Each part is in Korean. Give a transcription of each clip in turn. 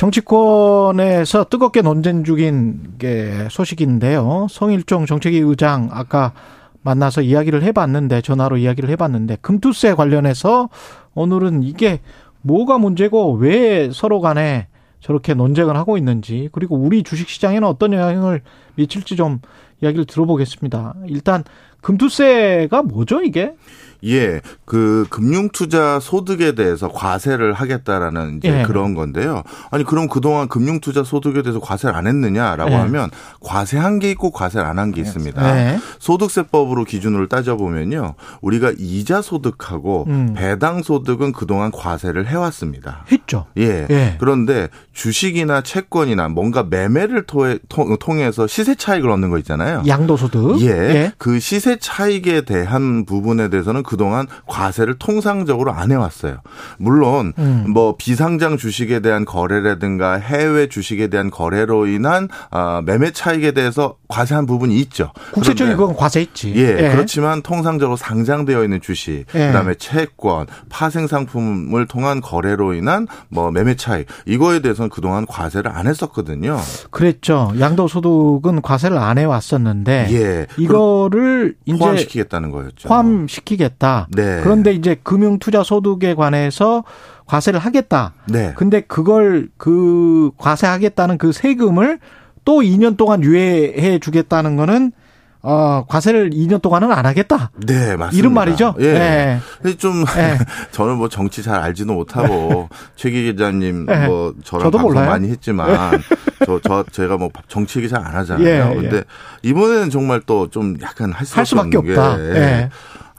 정치권에서 뜨겁게 논쟁 중인 게 소식인데요. 성일종 정책위 의장 아까 만나서 이야기를 해봤는데 전화로 이야기를 해봤는데 금투세 관련해서 오늘은 이게 뭐가 문제고 왜 서로 간에 저렇게 논쟁을 하고 있는지 그리고 우리 주식시장에는 어떤 영향을 미칠지 좀 이야기를 들어보겠습니다. 일단 금투세가 뭐죠 이게? 예, 그 금융투자 소득에 대해서 과세를 하겠다라는 이제 예. 그런 건데요. 아니 그럼 그동안 금융투자 소득에 대해서 과세를 안 했느냐라고 예. 하면 과세한 게 있고 과세를 안 한 게 있습니다. 네. 소득세법으로 기준으로 따져 보면요, 우리가 이자 소득하고 음. 배당 소득은 그동안 과세를 해왔습니다. 했죠. 예. 예. 그런데 주식이나 채권이나 뭔가 매매를 토해- 통- 통해서 시세 차익을 얻는 거 있잖아요. 양도소득. 예. 그 시세 차익에 대한 부분에 대해서는 그동안 과세를 통상적으로 안 해왔어요. 물론, 음. 뭐, 비상장 주식에 대한 거래라든가 해외 주식에 대한 거래로 인한, 아, 매매 차익에 대해서 과세한 부분이 있죠. 국세청이 그건 과세했지. 예, 그렇지만 통상적으로 상장되어 있는 주식, 예. 그다음에 채권, 파생 상품을 통한 거래로 인한 뭐 매매 차익 이거에 대해서는 그동안 과세를 안 했었거든요. 그랬죠. 양도소득은 과세를 안 해왔었는데 예. 이거를 이제 포함시키겠다는 거였죠. 포함시키겠다. 네. 그런데 이제 금융 투자 소득에 관해서 과세를 하겠다. 네. 근데 그걸 그 과세하겠다는 그 세금을 또 2년 동안 유예해 주겠다는 거는 어 과세를 2년 동안은 안 하겠다. 네, 맞습니다. 이런 말이죠. 예. 예. 근데 좀 예. 저는 뭐 정치 잘 알지도 못하고 최 기자님 예. 뭐 저랑 저도 방송 몰라요. 많이 했지만 저 저 제가 뭐 정치 얘기 잘 안 하잖아요. 예, 예. 근데 이번에는 정말 또 좀 약간 할, 할 수밖에 없는 게 없다. 예.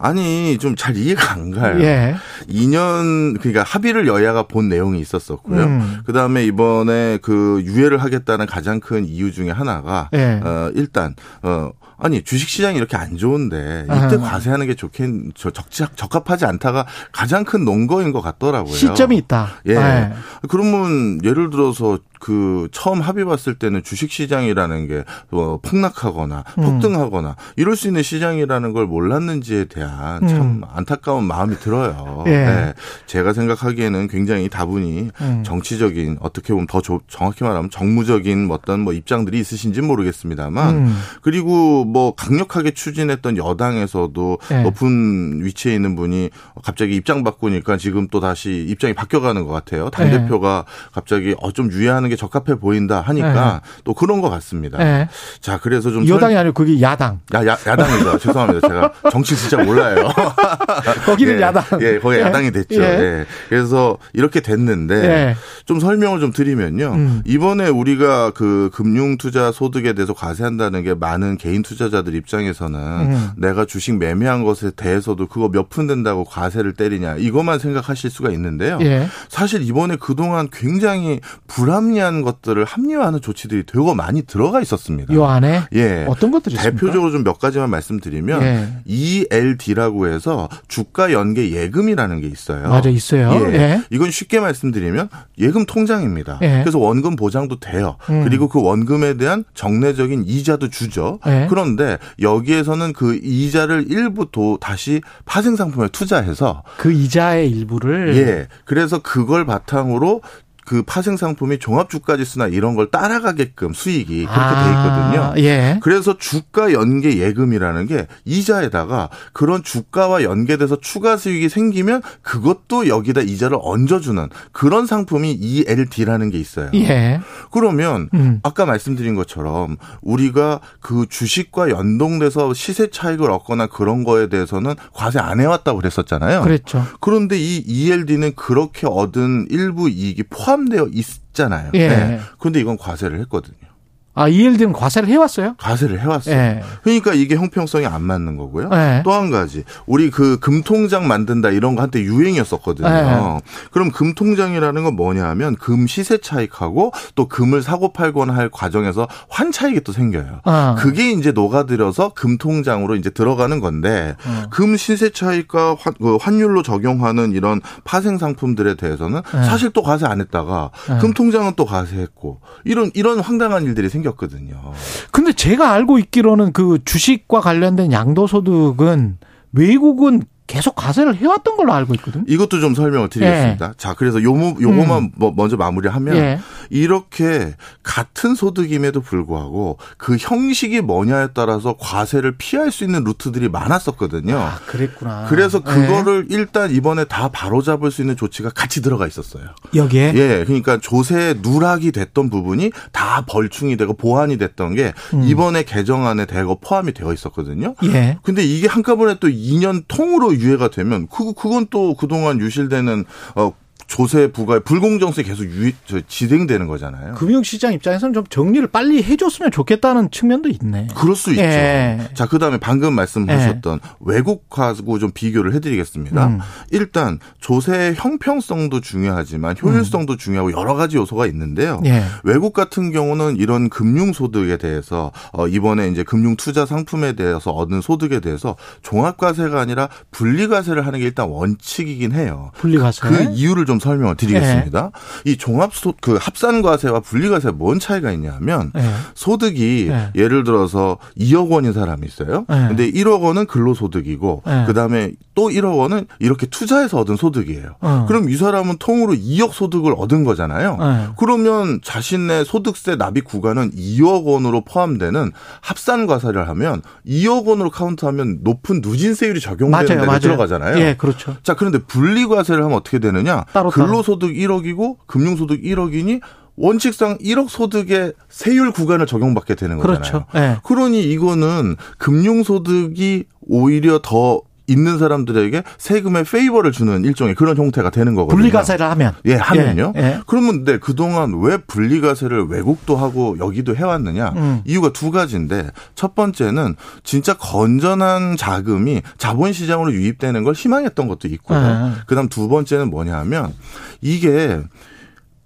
아니 좀 잘 이해가 안 가요. 예. 2년 그러니까 합의를 여야가 본 내용이 있었었고요. 음. 그 다음에 이번에 그 유예를 하겠다는 가장 큰 이유 중에 하나가 예. 어 일단 어 아니 주식 시장이 이렇게 안 좋은데 이때 아. 과세하는 게 좋겠 저 적적 적합하지 않다가 가장 큰 논거인 것 같더라고요. 시점이 있다. 예. 예. 그러면 예를 들어서 그 처음 합의 봤을 때는 주식 시장이라는 게뭐 폭락하거나 음. 폭등하거나 이럴 수 있는 시장이라는 걸 몰랐는지에 대한 참 음. 안타까운 마음이 들어요. 예. 네. 제가 생각하기에는 굉장히 다분히 음. 정치적인 어떻게 보면 더 조- 정확히 말하면 정무적인 어떤 뭐 입장들이 있으신지 모르겠습니다만 음. 그리고 뭐 강력하게 추진했던 여당에서도 예. 높은 위치에 있는 분이 갑자기 입장 바꾸니까 지금 또 다시 입장이 바뀌어가는 것 같아요. 당 예. 대표가 갑자기 어 좀 유예하는 게 적합해 보인다 하니까 또 그런 것 같습니다. 예. 자 그래서 좀 여당이 아니고 그게 야당. 야, 야, 야당이죠. 죄송합니다. 제가 정치 진짜 몰라요. 거기는 예, 야당. 예, 거기 예. 야당이 됐죠. 예. 예. 그래서 이렇게 됐는데 예. 좀 설명을 좀 드리면요. 음. 이번에 우리가 그 금융 투자 소득에 대해서 과세한다는 게 많은 개인 투자 자들 입장에서는 음. 내가 주식 매매한 것에 대해서도 그거 몇 푼 된다고 과세를 때리냐 이것만 생각하실 수가 있는데요. 예. 사실 이번에 그동안 굉장히 불합리한 것들을 합리화하는 조치들이 되게 많이 들어가 있었습니다. 요 안에 예. 어떤 것들이 있습니까? 대표적으로 좀 몇 가지만 말씀드리면 예. ELD라고 해서 주가 연계 예금이라는 게 있어요. 맞아 있어요. 예. 예. 이건 쉽게 말씀드리면 예금 통장입니다. 예. 그래서 원금 보장도 돼요. 음. 그리고 그 원금에 대한 정례적인 이자도 주죠. 예. 그런데 여기에서는 그 이자를 일부 도 다시 파생 상품에 투자해서 그 이자의 일부를 예. 그래서 그걸 바탕으로 그 파생 상품이 종합 주가 지수나 이런 걸 따라가게끔 수익이 그렇게 돼 있거든요. 아, 예. 그래서 주가 연계 예금이라는 게 이자에다가 그런 주가와 연계돼서 추가 수익이 생기면 그것도 여기다 이자를 얹어주는 그런 상품이 ELD라는 게 있어요. 예. 그러면 음. 아까 말씀드린 것처럼 우리가 그 주식과 연동돼서 시세 차익을 얻거나 그런 거에 대해서는 과세 안 해왔다고 그랬었잖아요. 그랬죠. 그런데 이 ELD는 그렇게 얻은 일부 이익이 포함 되어 있잖아요. 예. 네. 그런데 이건 과세를 했거든요. 아, ELD는 과세를 해왔어요? 과세를 해왔어요. 예. 그러니까 이게 형평성이 안 맞는 거고요. 예. 또한 가지, 우리 그 금통장 만든다 이런 거 한때 유행이었었거든요. 예. 그럼 금통장이라는 건 뭐냐 하면 금 시세 차익하고 또 금을 사고 팔거나 할 과정에서 환 차익이 또 생겨요. 어. 그게 이제 녹아들여서 금통장으로 이제 들어가는 건데 어. 금 시세 차익과 환, 그 환율로 적용하는 이런 파생 상품들에 대해서는 네. 사실 또 과세 안 했다가 네. 금통장은 또 과세했고 이런 이런 황당한 일들이 생 겼거든요. 근데 제가 알고 있기로는 그 주식과 관련된 양도소득은 외국은 계속 과세를 해왔던 걸로 알고 있거든요. 이것도 좀 설명을 드리겠습니다. 자, 그래서 요, 요거만 뭐 먼저 마무리하면 예. 이렇게 같은 소득임에도 불구하고 그 형식이 뭐냐에 따라서 과세를 피할 수 있는 루트들이 많았었거든요. 아, 그랬구나. 그래서 예. 그거를 일단 이번에 다 바로잡을 수 있는 조치가 같이 들어가 있었어요. 여기에 예, 그러니까 조세 누락이 됐던 부분이 다 벌충이 되고 보완이 됐던 게 음. 이번에 개정안에 대거 포함이 되어 있었거든요. 예. 근데 이게 한꺼번에 또 2년 통으로 유예가 되면 그 그건 또 그동안 유실되는 어 조세 부과의 불공정성이 계속 유, 저, 진행되는 거잖아요. 금융시장 입장에서는 좀 정리를 빨리 해줬으면 좋겠다는 측면도 있네. 그럴 수 있죠. 예. 자, 그 다음에 방금 말씀하셨던 외국하고 좀 비교를 해드리겠습니다. 음. 일단 조세의 형평성도 중요하지만 효율성도 중요하고 여러 가지 요소가 있는데요. 예. 외국 같은 경우는 이런 금융소득에 대해서 어, 이번에 이제 금융투자 상품에 대해서 얻은 소득에 대해서 종합과세가 아니라 분리과세를 하는 게 일단 원칙이긴 해요. 분리과세. 그 이유를 좀 설명을 드리겠습니다. 이 종합 소 그 합산과세와 분리과세 뭔 차이가 있냐면 예. 소득이 네. 예를 들어서 2억 원인 사람이 있어요. 네. 근데 1억 원은 근로소득이고 네. 그다음에 또 1억 원은 이렇게 투자해서 얻은 소득이에요. 어. 그럼 이 사람은 통으로 2억 소득을 얻은 거잖아요. 네. 그러면 자신의 소득세 납입 구간은 2억 원으로 포함되는 합산 과세를 하면 2억 원으로 카운트하면 높은 누진세율이 적용되는 맞아요, 맞아요. 들어가잖아요. 예, 그렇죠. 자, 그런데 분리과세를 하면 어떻게 되느냐? 따로 근로소득 1억이고 금융소득 1억이니 원칙상 1억 소득의 세율 구간을 적용받게 되는 거잖아요. 그렇죠. 예. 그러니 이거는 금융소득이 오히려 더 있는 사람들에게 세금의 페이버를 주는 일종의 그런 형태가 되는 거거든요. 분리과세를 하면. 예, 하면요. 예, 예. 그러면 네, 그동안 왜 분리과세를 외국도 하고 여기도 해왔느냐? 음. 이유가 두 가지인데 첫 번째는 진짜 건전한 자금이 자본시장으로 유입되는 걸 희망했던 것도 있고요. 네. 그다음 두 번째는 뭐냐 하면 이게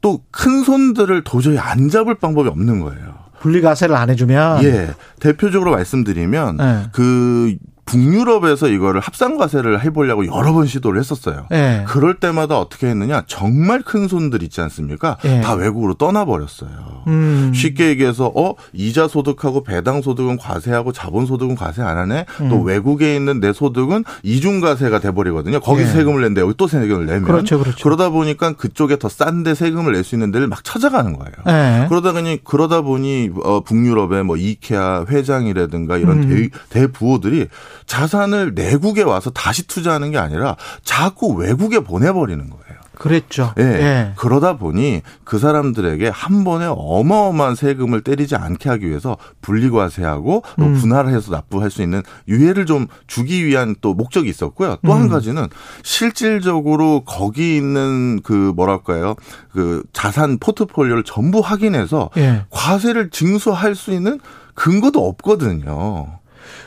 또 큰 손들을 도저히 안 잡을 방법이 없는 거예요. 분리과세를 안 해주면. 예. 대표적으로 말씀드리면 네. 그 북유럽에서 이거를 합산 과세를 해보려고 여러 번 시도를 했었어요. 예. 그럴 때마다 어떻게 했느냐? 정말 큰 손들 있지 않습니까? 예. 다 외국으로 떠나버렸어요. 음. 쉽게 얘기해서 어 이자 소득하고 배당 소득은 과세하고 자본 소득은 과세 안 하네. 또 외국에 있는 내 소득은 이중 과세가 돼버리거든요. 거기서 음. 예. 세금을 낸데 여기 또 세금을 내면 그렇죠, 그렇죠. 러다 보니까 그쪽에 더 싼데 세금을 낼 수 있는 데를 막 찾아가는 거예요. 예. 그러다 보니 그러다 보니 어 북유럽의 뭐 이케아 회장이라든가 이런 음. 대, 대부호들이 자산을 내국에 와서 다시 투자하는 게 아니라 자꾸 외국에 보내버리는 거예요. 그랬죠. 예. 예. 그러다 보니 그 사람들에게 한 번에 어마어마한 세금을 때리지 않게 하기 위해서 분리과세하고 또 음. 분할해서 납부할 수 있는 유예를 좀 주기 위한 또 목적이 있었고요. 또한 음. 가지는 실질적으로 거기 있는 그 뭐랄까요 그 자산 포트폴리오를 전부 확인해서 예. 과세를 징수할 수 있는 근거도 없거든요.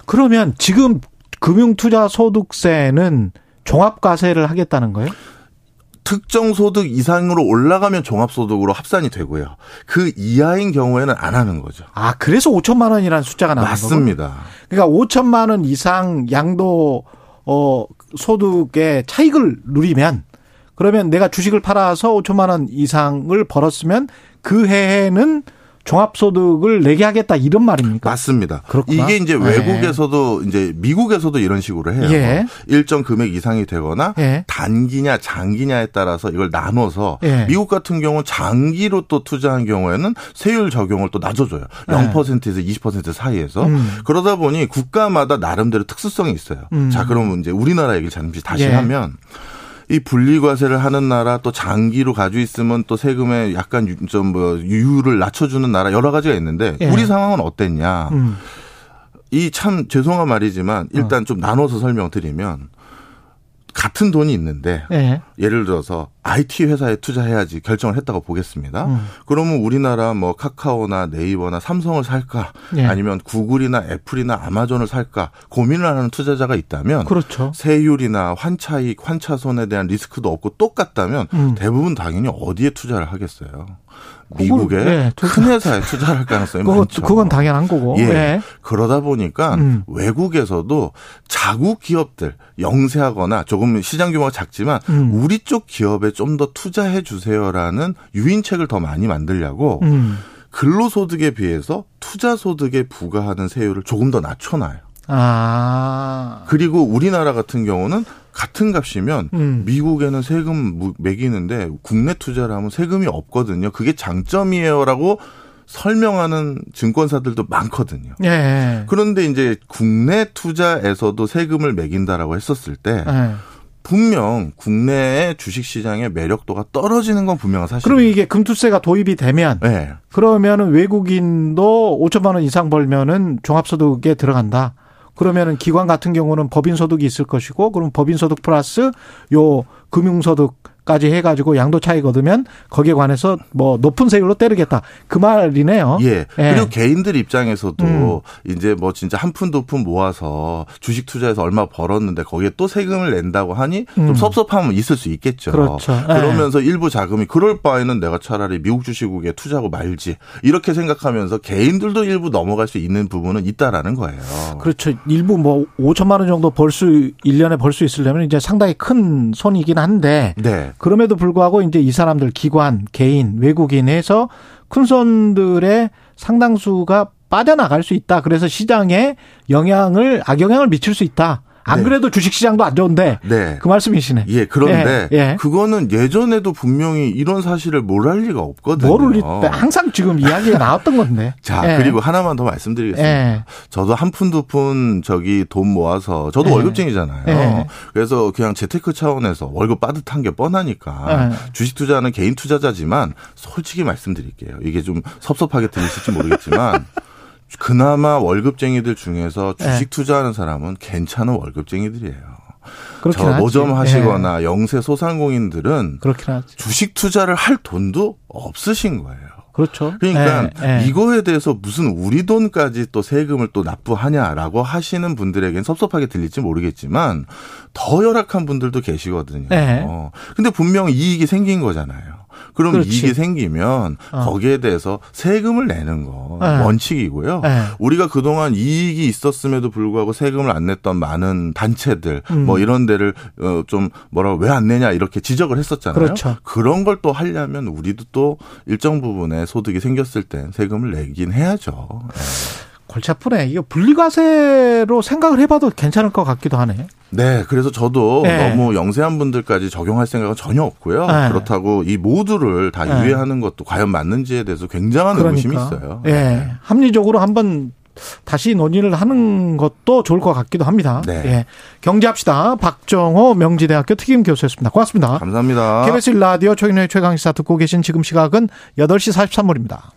그러면 지금 금융투자소득세는 종합과세를 하겠다는 거예요? 특정 소득 이상으로 올라가면 종합소득으로 합산이 되고요. 그 이하인 경우에는 안 하는 거죠. 아, 그래서 5천만 원이라는 숫자가 나온 거고. 맞습니다. 그러니까 5천만 원 이상 양도 어 소득의 차익을 누리면 그러면 내가 주식을 팔아서 5천만 원 이상을 벌었으면 그 해에는 종합소득을 내게 하겠다 이런 말입니까? 맞습니다. 그렇구나. 이게 이제 네. 외국에서도 이제 미국에서도 이런 식으로 해요. 예. 일정 금액 이상이 되거나 예. 단기냐 장기냐에 따라서 이걸 나눠서 예. 미국 같은 경우 장기로 또 투자한 경우에는 세율 적용을 또 낮아줘요. 0%에서 20% 사이에서. 네. 음. 그러다 보니 국가마다 나름대로 특수성이 있어요. 음. 자, 그러면 이제 우리나라 얘기를 잠시 다시 예. 하면 이 분리과세를 하는 나라 또 장기로 가지고 있으면 또 세금에 약간 좀뭐 유율을 낮춰주는 나라 여러 가지가 있는데 예. 우리 상황은 어땠냐? 음. 이참 죄송한 말이지만 일단 좀 나눠서 설명드리면 같은 돈이 있는데 예. 예를 들어서 IT 회사에 투자해야지 결정을 했다고 보겠습니다. 음. 그러면 우리나라 뭐 카카오나 네이버나 삼성을 살까 예. 아니면 구글이나 애플이나 아마존을 살까 고민을 하는 투자자가 있다면 그렇죠. 세율이나 환차익, 환차손에 대한 리스크도 없고 똑같다면 음. 대부분 당연히 어디에 투자를 하겠어요? 미국의 예, 큰 회사에 투자할 가능성이 그거, 많죠. 그건 당연한 거고. 예. 예. 그러다 보니까 음. 외국에서도 자국 기업들 영세하거나 조금 시장 규모가 작지만 음. 우리 쪽 기업에 좀 더 투자해 주세요라는 유인책을 더 많이 만들려고 음. 근로소득에 비해서 투자소득에 부과하는 세율을 조금 더 낮춰놔요. 아. 그리고 우리나라 같은 경우는 같은 값이면 음. 미국에는 세금 무- 매기는데 국내 투자를 하면 세금이 없거든요. 그게 장점이에요라고 설명하는 증권사들도 많거든요. 예. 그런데 이제 국내 투자에서도 세금을 매긴다라고 했었을 때 예. 분명 국내의 주식 시장의 매력도가 떨어지는 건 분명한 사실이에요. 그러면 이게 금투세가 도입이 되면 네. 그러면은 외국인도 5천만 원 이상 벌면은 종합소득에 들어간다. 그러면은 기관 같은 경우는 법인소득이 있을 것이고, 그럼 법인소득 플러스 요 금융소득 까지 해가지고 양도 차익 얻으면 거기에 관해서 뭐 높은 세율로 때리겠다. 그 말이네요. 예. 예. 그리고 개인들 입장에서도 음. 이제 뭐 진짜 한 푼 두 푼 모아서 주식 투자해서 얼마 벌었는데 거기에 또 세금을 낸다고 하니 좀 음. 섭섭함은 있을 수 있겠죠. 그렇죠. 예. 그러면서 일부 자금이 그럴 바에는 내가 차라리 미국 주식국에 투자하고 말지 이렇게 생각하면서 개인들도 일부 넘어갈 수 있는 부분은 있다라는 거예요. 그렇죠. 일부 뭐 5천만 원 정도 벌 수, 1년에 벌 수 있으려면 이제 상당히 큰 손이긴 한데, 네. 그럼에도 불구하고 이제 이 사람들 기관, 개인, 외국인에서 큰 손들의 상당수가 빠져나갈 수 있다. 그래서 시장에 영향을 악영향을 미칠 수 있다. 안 네. 그래도 주식 시장도 안 좋은데 네. 그 말씀이시네. 예, 그런데 예, 예. 그거는 예전에도 분명히 이런 사실을 모를 리가 없거든요. 모를 리 항상 지금 이야기가 나왔던 건데. 자, 예. 그리고 하나만 더 말씀드리겠습니다. 예. 저도 한 푼두푼 저기 돈 모아서 저도 예. 월급쟁이잖아요. 예. 그래서 그냥 재테크 차원에서 월급 빠듯한 게 뻔하니까 예. 주식 투자는 개인 투자자지만 솔직히 말씀드릴게요. 이게 좀 섭섭하게 들리실지 모르겠지만 그나마 월급쟁이들 중에서 주식 예. 투자하는 사람은 괜찮은 월급쟁이들이에요. 그렇긴 저 하지. 노점 예. 하시거나 영세 소상공인들은. 주식 투자를 할 돈도 없으신 거예요. 그렇죠. 그러니까 예, 예. 이거에 대해서 무슨 우리 돈까지 또 세금을 또 납부하냐라고 하시는 분들에겐 섭섭하게 들릴지 모르겠지만 더 열악한 분들도 계시거든요. 네. 어. 근데 분명 이익이 생긴 거잖아요. 그럼 그렇지. 이익이 생기면 어. 거기에 대해서 세금을 내는 거 네. 원칙이고요. 네. 우리가 그동안 이익이 있었음에도 불구하고 세금을 안 냈던 많은 단체들 음. 뭐 이런 데를 어, 좀 뭐라 왜 안 내냐 이렇게 지적을 했었잖아요. 그렇죠. 그런 걸 또 하려면 우리도 또 일정 부분의 소득이 생겼을 땐 세금을 내긴 해야죠. 골치 아프네. 이거 분리과세로 생각을 해봐도 괜찮을 것 같기도 하네. 네, 그래서 저도 네. 너무 영세한 분들까지 적용할 생각은 전혀 없고요. 네. 그렇다고 이 모두를 다 네. 유예하는 것도 과연 맞는지에 대해서 굉장한 의구심이 있어요. 예. 합리적으로 한번 다시 논의를 하는 것도 좋을 것 같기도 합니다. 네. 예. 경제합시다. 박정호 명지대학교 특임 교수였습니다. 고맙습니다. 감사합니다. KBS 라디오 최근의 최강시사 듣고 계신 지금 시각은 8시 43분입니다.